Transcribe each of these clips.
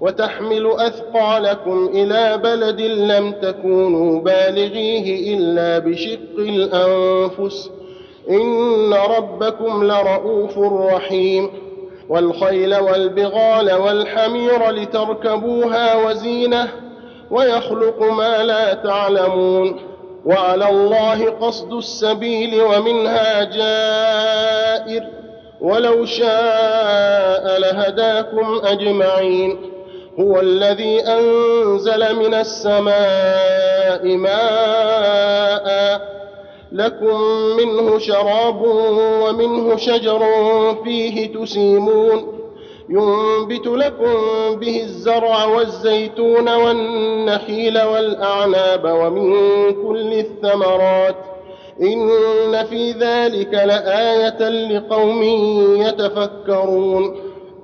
وتحمل أثقالكم إلى بلد لم تكونوا بالغيه إلا بشق الأنفس. إن ربكم لرؤوف رحيم. والخيل والبغال والحمير لتركبوها وزينة ويخلق ما لا تعلمون. وعلى الله قصد السبيل ومنها جائر. ولو شاء لهداكم أجمعين. هو الذي أنزل من السماء ماء لكم منه شراب ومنه شجر فيه تسيمون ينبت لكم به الزرع والزيتون والنخيل والأعناب ومن كل الثمرات إن في ذلك لآية لقوم يتفكرون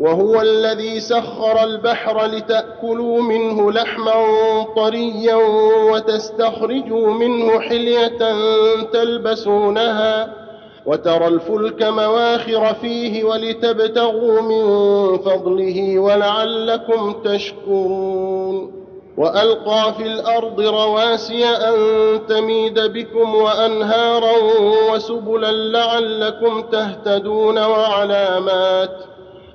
وهو الذي سخر البحر لتأكلوا منه لحما طريا وتستخرجوا منه حلية تلبسونها وترى الفلك مواخر فيه ولتبتغوا من فضله ولعلكم تشكرون. وألقى في الأرض رواسي أن تميد بكم وأنهارا وسبلا لعلكم تهتدون وعلامات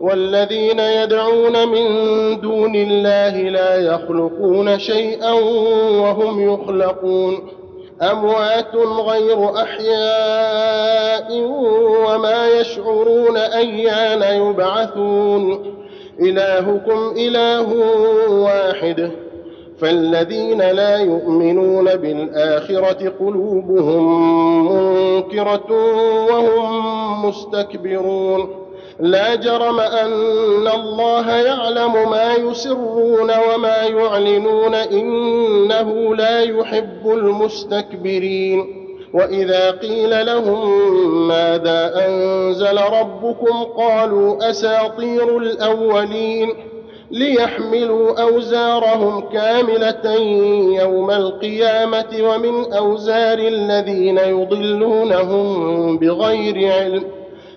والذين يدعون من دون الله لا يخلقون شيئا وهم يخلقون. أموات غير أحياء وما يشعرون أيان يبعثون. إلهكم إله واحد. فالذين لا يؤمنون بالآخرة قلوبهم منكرة وهم مستكبرون. لا جرم أن الله يعلم ما يسرون وما يعلنون إنه لا يحب المستكبرين. وإذا قيل لهم ماذا أنزل ربكم قالوا أساطير الأولين ليحملوا أوزارهم كاملة يوم القيامة ومن أوزار الذين يضلونهم بغير علم.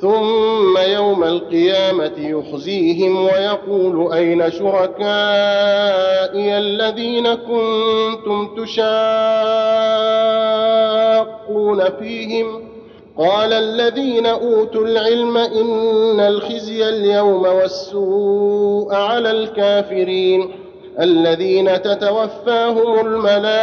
ثم يوم القيامة يخزيهم ويقول أين شركائي الذين كنتم تشاقون فيهم؟ قال الذين أوتوا العلم إن الخزي اليوم والسوء على الكافرين. الذين تتوفاهم الملائكة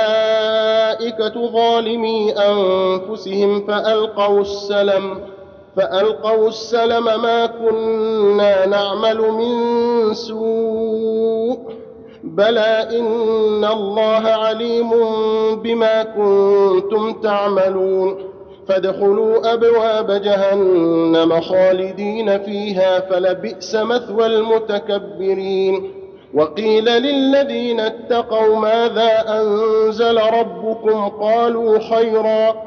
ظالمي أنفسهم فألقوا السلم. فألقوا السلم ما كنا نعمل من سوء بلى إن الله عليم بما كنتم تعملون فادخلوا أبواب جهنم خالدين فيها فلبئس مثوى المتكبرين وقيل للذين اتقوا ماذا أنزل ربكم قالوا خيرا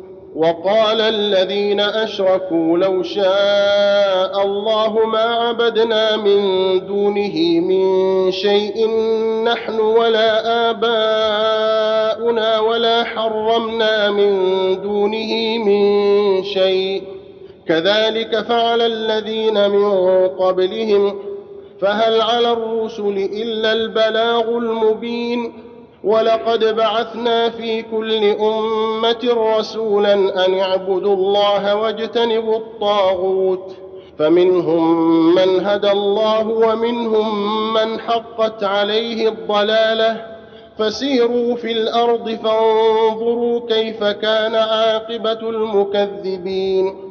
وقال الذين أشركوا لو شاء الله ما عبدنا من دونه من شيء نحن ولا آباؤنا ولا حرمنا من دونه من شيء. كذلك فعل الذين من قبلهم. فهل على الرسل إلا البلاغ المبين؟ ولقد بعثنا في كل أمة رسولا أن اعبدوا الله واجتنبوا الطاغوت. فمنهم من هدى الله ومنهم من حقت عليه الضلالة. فسيروا في الأرض فانظروا كيف كان عاقبة المكذبين.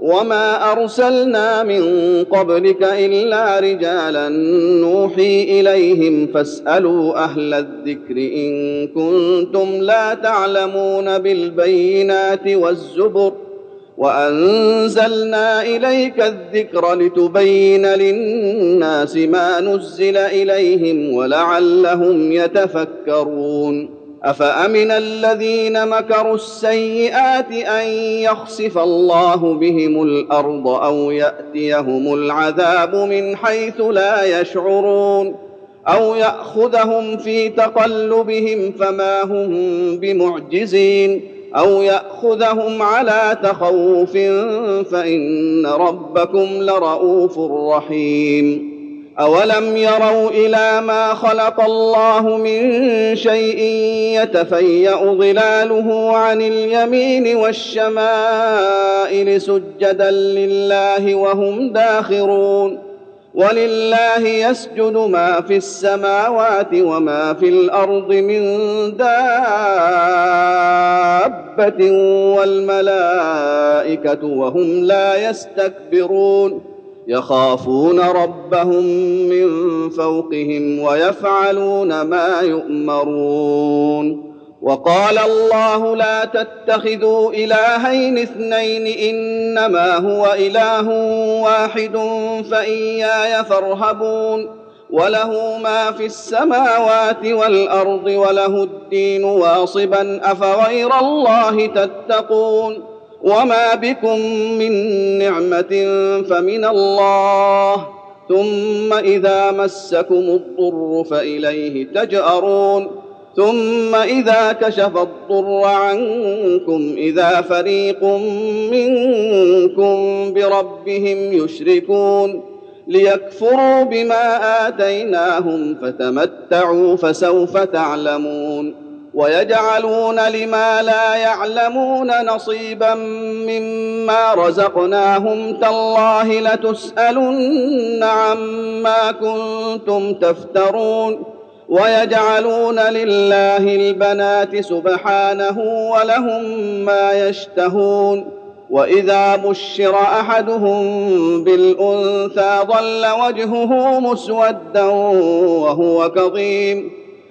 وما ارسلنا من قبلك الا رجالا نوحي اليهم فاسالوا أهل الذكر ان كنتم لا تعلمون بالبينات والزبر وانزلنا اليك الذكر لتبين للناس ما نزل اليهم ولعلهم يتفكرون أفأمن الذين مكروا السيئات أن يخسف الله بهم الأرض أو يأتيهم العذاب من حيث لا يشعرون أو يأخذهم في تقلبهم فما هم بمعجزين أو يأخذهم على تخوف فإن ربكم لرءوف رحيم اولم يروا إلى ما خلق الله من شيء يتفيا ظلاله عن اليمين والشمائل سجدا لله وهم داخرون ولله يسجد ما في السماوات وما في الأرض من دابه والملائكه وهم لا يستكبرون يخافون ربهم من فوقهم ويفعلون ما يؤمرون. وقال الله لا تتخذوا إلهين اثنين إنما هو إله واحد فإياي فارهبون. وله ما في السماوات والأرض وله الدين واصبا أفغير الله تتقون. وما بكم من نعمه فمن الله ثم اذا مسكم الضر فاليه تجارون ثم اذا كشف الضر عنكم اذا فريق منكم بربهم يشركون ليكفروا بما اتيناهم فتمتعوا فسوف تعلمون ويجعلون لما لا يعلمون نصيبا مما رزقناهم تالله لتسألن عما كنتم تفترون ويجعلون لله البنات سبحانه ولهم ما يشتهون وإذا بشر أحدهم بالأنثى ظل وجهه مسودا وهو كظيم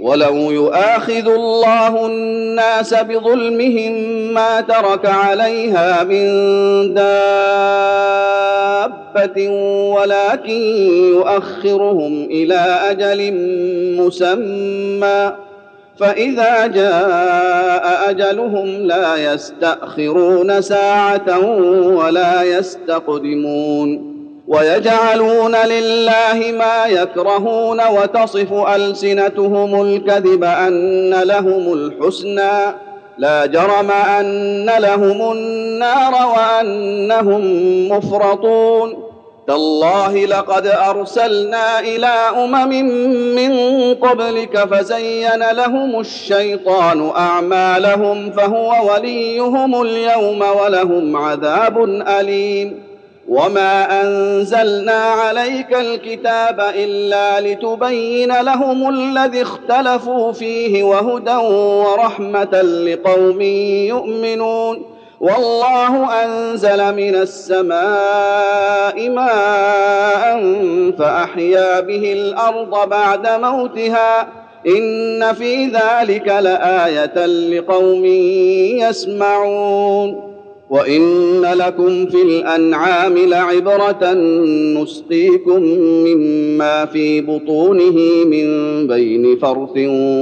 ولو يؤاخذ الله الناس بظلمهم ما ترك عليها من دابة ولكن يؤخرهم إلى أجل مسمى فإذا جاء أجلهم لا يستأخرون ساعة ولا يستقدمون ويجعلون لله ما يكرهون وتصف ألسنتهم الكذب أن لهم الحسنى. لا جرم أن لهم النار وأنهم مفرطون. تالله لقد أرسلنا إلى أمم من قبلك فزين لهم الشيطان أعمالهم فهو وليهم اليوم ولهم عذاب أليم. وما انزلنا عليك الكتاب الا لتبين لهم الذي اختلفوا فيه وهدى ورحمه لقوم يؤمنون والله انزل من السماء ماء فاحيا به الأرض بعد موتها ان في ذلك لايه لقوم يسمعون وان لكم في الانعام لعبره نسقيكم مما في بطونه من بين فرث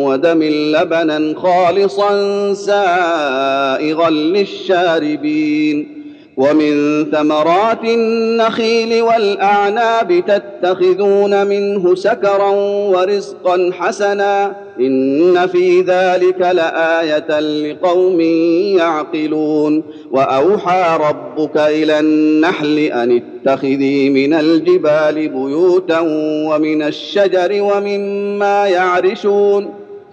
ودم لبنا خالصا سائغا للشاربين ومن ثمرات النخيل والأعناب تتخذون منه سكرا ورزقا حسنا إن في ذلك لآية لقوم يعقلون وأوحى ربك إلى النحل أن اتخذي من الجبال بيوتا ومن الشجر ومما يعرشون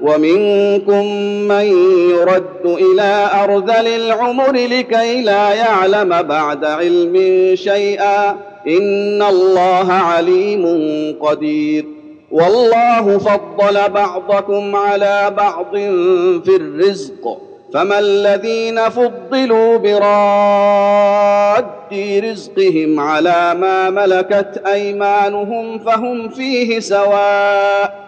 ومنكم من يرد إلى أرذل العمر لكي لا يعلم بعد علم شيئا. إن الله عليم قدير. والله فضل بعضكم على بعض في الرزق. فما الذين فضلوا براد رزقهم على ما ملكت أيمانهم فهم فيه سواء.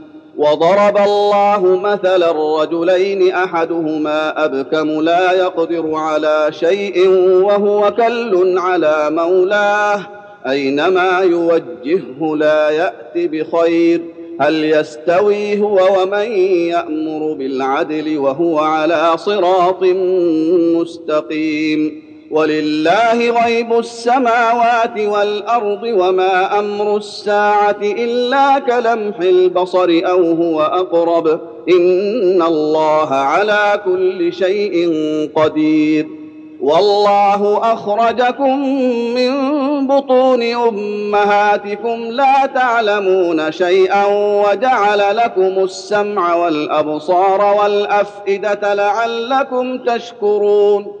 وضرب الله مثلا رجلين أحدهما أبكم لا يقدر على شيء وهو كل على مولاه. أينما يوجهه لا يأت بخير. هل يستوي هو ومن يأمر بالعدل وهو على صراط مستقيم. ولله غيب السماوات والأرض وما أمر الساعة إلا كلمح البصر أو هو أقرب. إن الله على كل شيء قدير. والله أخرجكم من بطون أمهاتكم لا تعلمون شيئا وجعل لكم السمع والأبصار والأفئدة لعلكم تشكرون.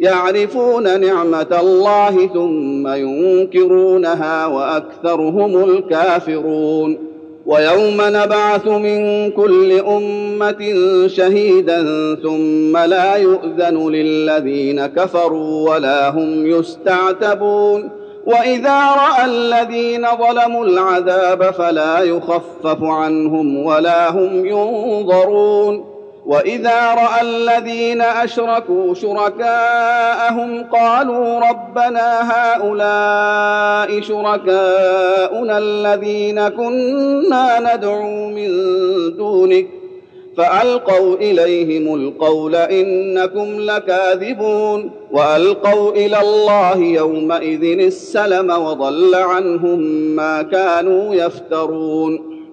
يعرفون نعمة الله ثم ينكرونها وأكثرهم الكافرون. ويوم نبعث من كل أمة شهيدا ثم لا يؤذن للذين كفروا ولا هم يستعتبون. وإذا رأى الذين ظلموا العذاب فلا يخفف عنهم ولا هم ينظرون. وإذا رأى الذين أشركوا شركاءهم قالوا ربنا هؤلاء شركاؤنا الذين كنا ندعو من دونك فألقوا إليهم القول إنكم لكاذبون وألقوا إلى الله يومئذ السلم وضل عنهم ما كانوا يفترون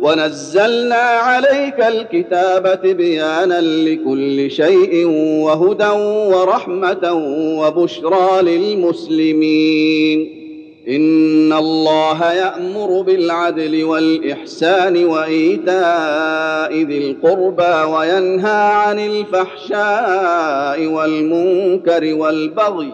ونزلنا عليك الكتاب تبيانا لكل شيء وهدى ورحمه وبشرى للمسلمين ان الله يامر بالعدل والاحسان وايتاء ذي القربى وينهى عن الفحشاء والمنكر والبغي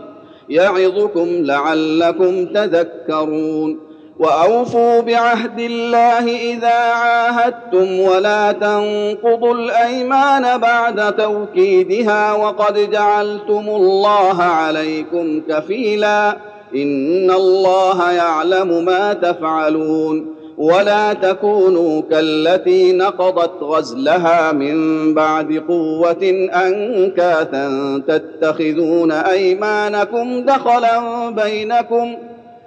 يعظكم لعلكم تذكرون وأوفوا بعهد الله إذا عاهدتم ولا تنقضوا الأيمان بعد توكيدها وقد جعلتم الله عليكم كفيلا إن الله يعلم ما تفعلون ولا تكونوا كالتي نقضت غزلها من بعد قوة أنكاثا تتخذون أيمانكم دخلا بينكم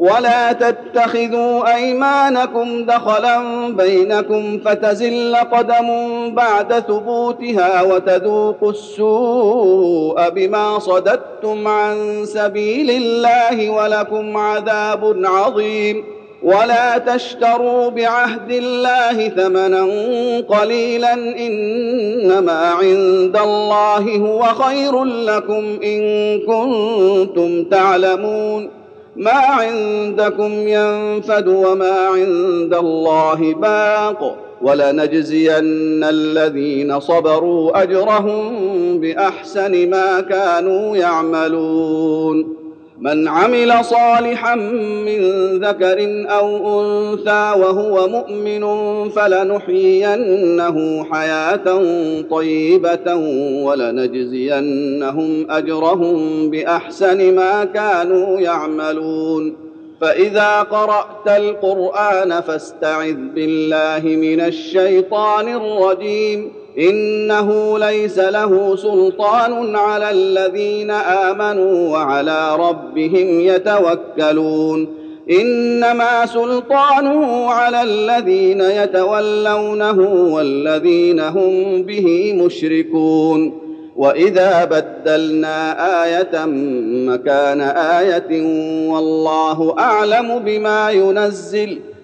ولا تتخذوا ايمانكم دخلا بينكم فتزل قدم بعد ثبوتها وتذوقوا السوء بما صددتم عن سبيل الله ولكم عذاب عظيم ولا تشتروا بعهد الله ثمنا قليلا انما عند الله هو خير لكم ان كنتم تعلمون ما عندكم ينفد وما عند الله باق ولنجزين الذين صبروا أجرهم بأحسن ما كانوا يعملون. من عمل صالحا من ذكر أو أنثى وهو مؤمن فلنحيينه حياة طيبة ولنجزينهم أجرهم بأحسن ما كانوا يعملون. فإذا قرأت القرآن فاستعذ بالله من الشيطان الرجيم. إنه ليس له سلطان على الذين آمنوا وعلى ربهم يتوكلون. إنما سلطانه على الذين يتولونه والذين هم به مشركون. وإذا بدلنا آية مكان آية والله أعلم بما ينزل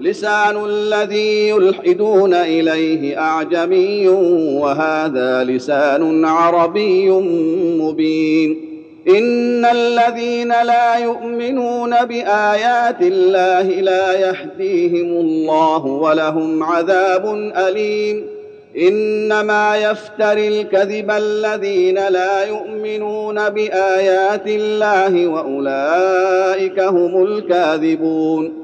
لسان الذي يلحدون إليه أعجمي وهذا لسان عربي مبين. إن الذين لا يؤمنون بآيات الله لا يهديهم الله ولهم عذاب أليم. إنما يفتري الكذب الذين لا يؤمنون بآيات الله وأولئك هم الكاذبون.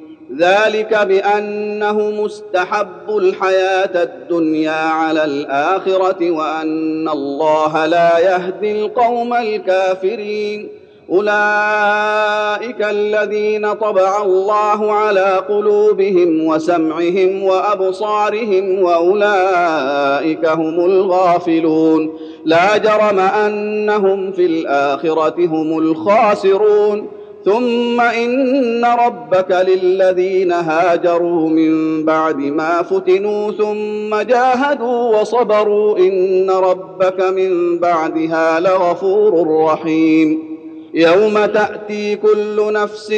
ذلك بأنه مستحب الحياة الدنيا على الآخرة وأن الله لا يهدي القوم الكافرين. أولئك الذين طبع الله على قلوبهم وسمعهم وأبصارهم وأولئك هم الغافلون. لا جرم أنهم في الآخرة هم الخاسرون. ثم إن ربك للذين هاجروا من بعد ما فتنوا ثم جاهدوا وصبروا إن ربك من بعدها لغفور رحيم. يوم تأتي كل نفس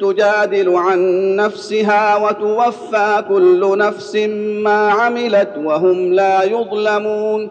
تجادل عن نفسها وتوفى كل نفس ما عملت وهم لا يظلمون.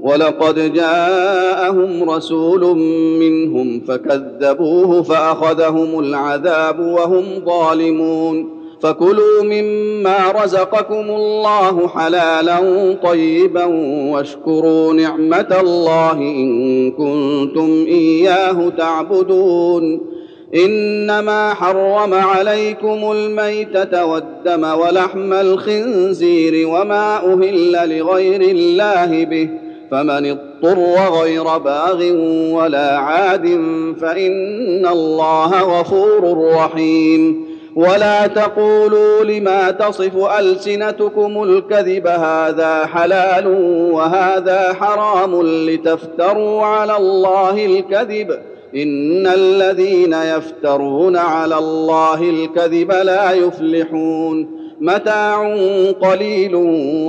ولقد جاءهم رسول منهم فكذبوه فأخذهم العذاب وهم ظالمون فكلوا مما رزقكم الله حلالا طيبا واشكروا نعمة الله إن كنتم إياه تعبدون إنما حرم عليكم الميتة والدم ولحم الخنزير وما أهل لغير الله به فمن اضطر غير باغ ولا عاد فإن الله غفور رحيم. ولا تقولوا لما تصف ألسنتكم الكذب هذا حلال وهذا حرام لتفتروا على الله الكذب. إن الذين يفترون على الله الكذب لا يفلحون. متاع قليل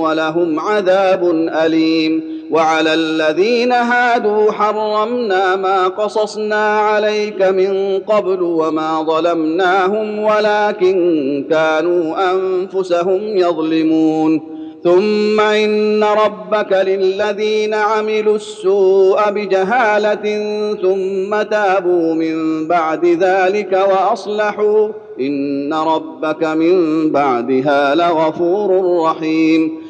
ولهم عذاب أليم. وعلى الذين هادوا حرمنا ما قصصنا عليك من قبل وما ظلمناهم ولكن كانوا أنفسهم يظلمون. ثم إن ربك للذين عملوا السوء بجهالة ثم تابوا من بعد ذلك وأصلحوا. إن ربك من بعدها لغفور رحيم.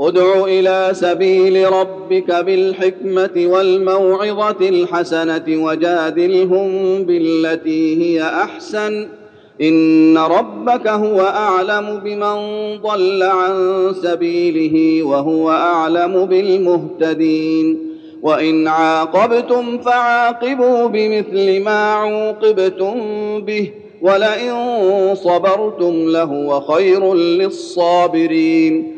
ادع إلى سبيل ربك بالحكمة والموعظة الحسنة وجادلهم بالتي هي أحسن. إن ربك هو أعلم بمن ضل عن سبيله وهو أعلم بالمهتدين. وإن عاقبتم فعاقبوا بمثل ما عوقبتم به ولئن صبرتم لهو خير للصابرين.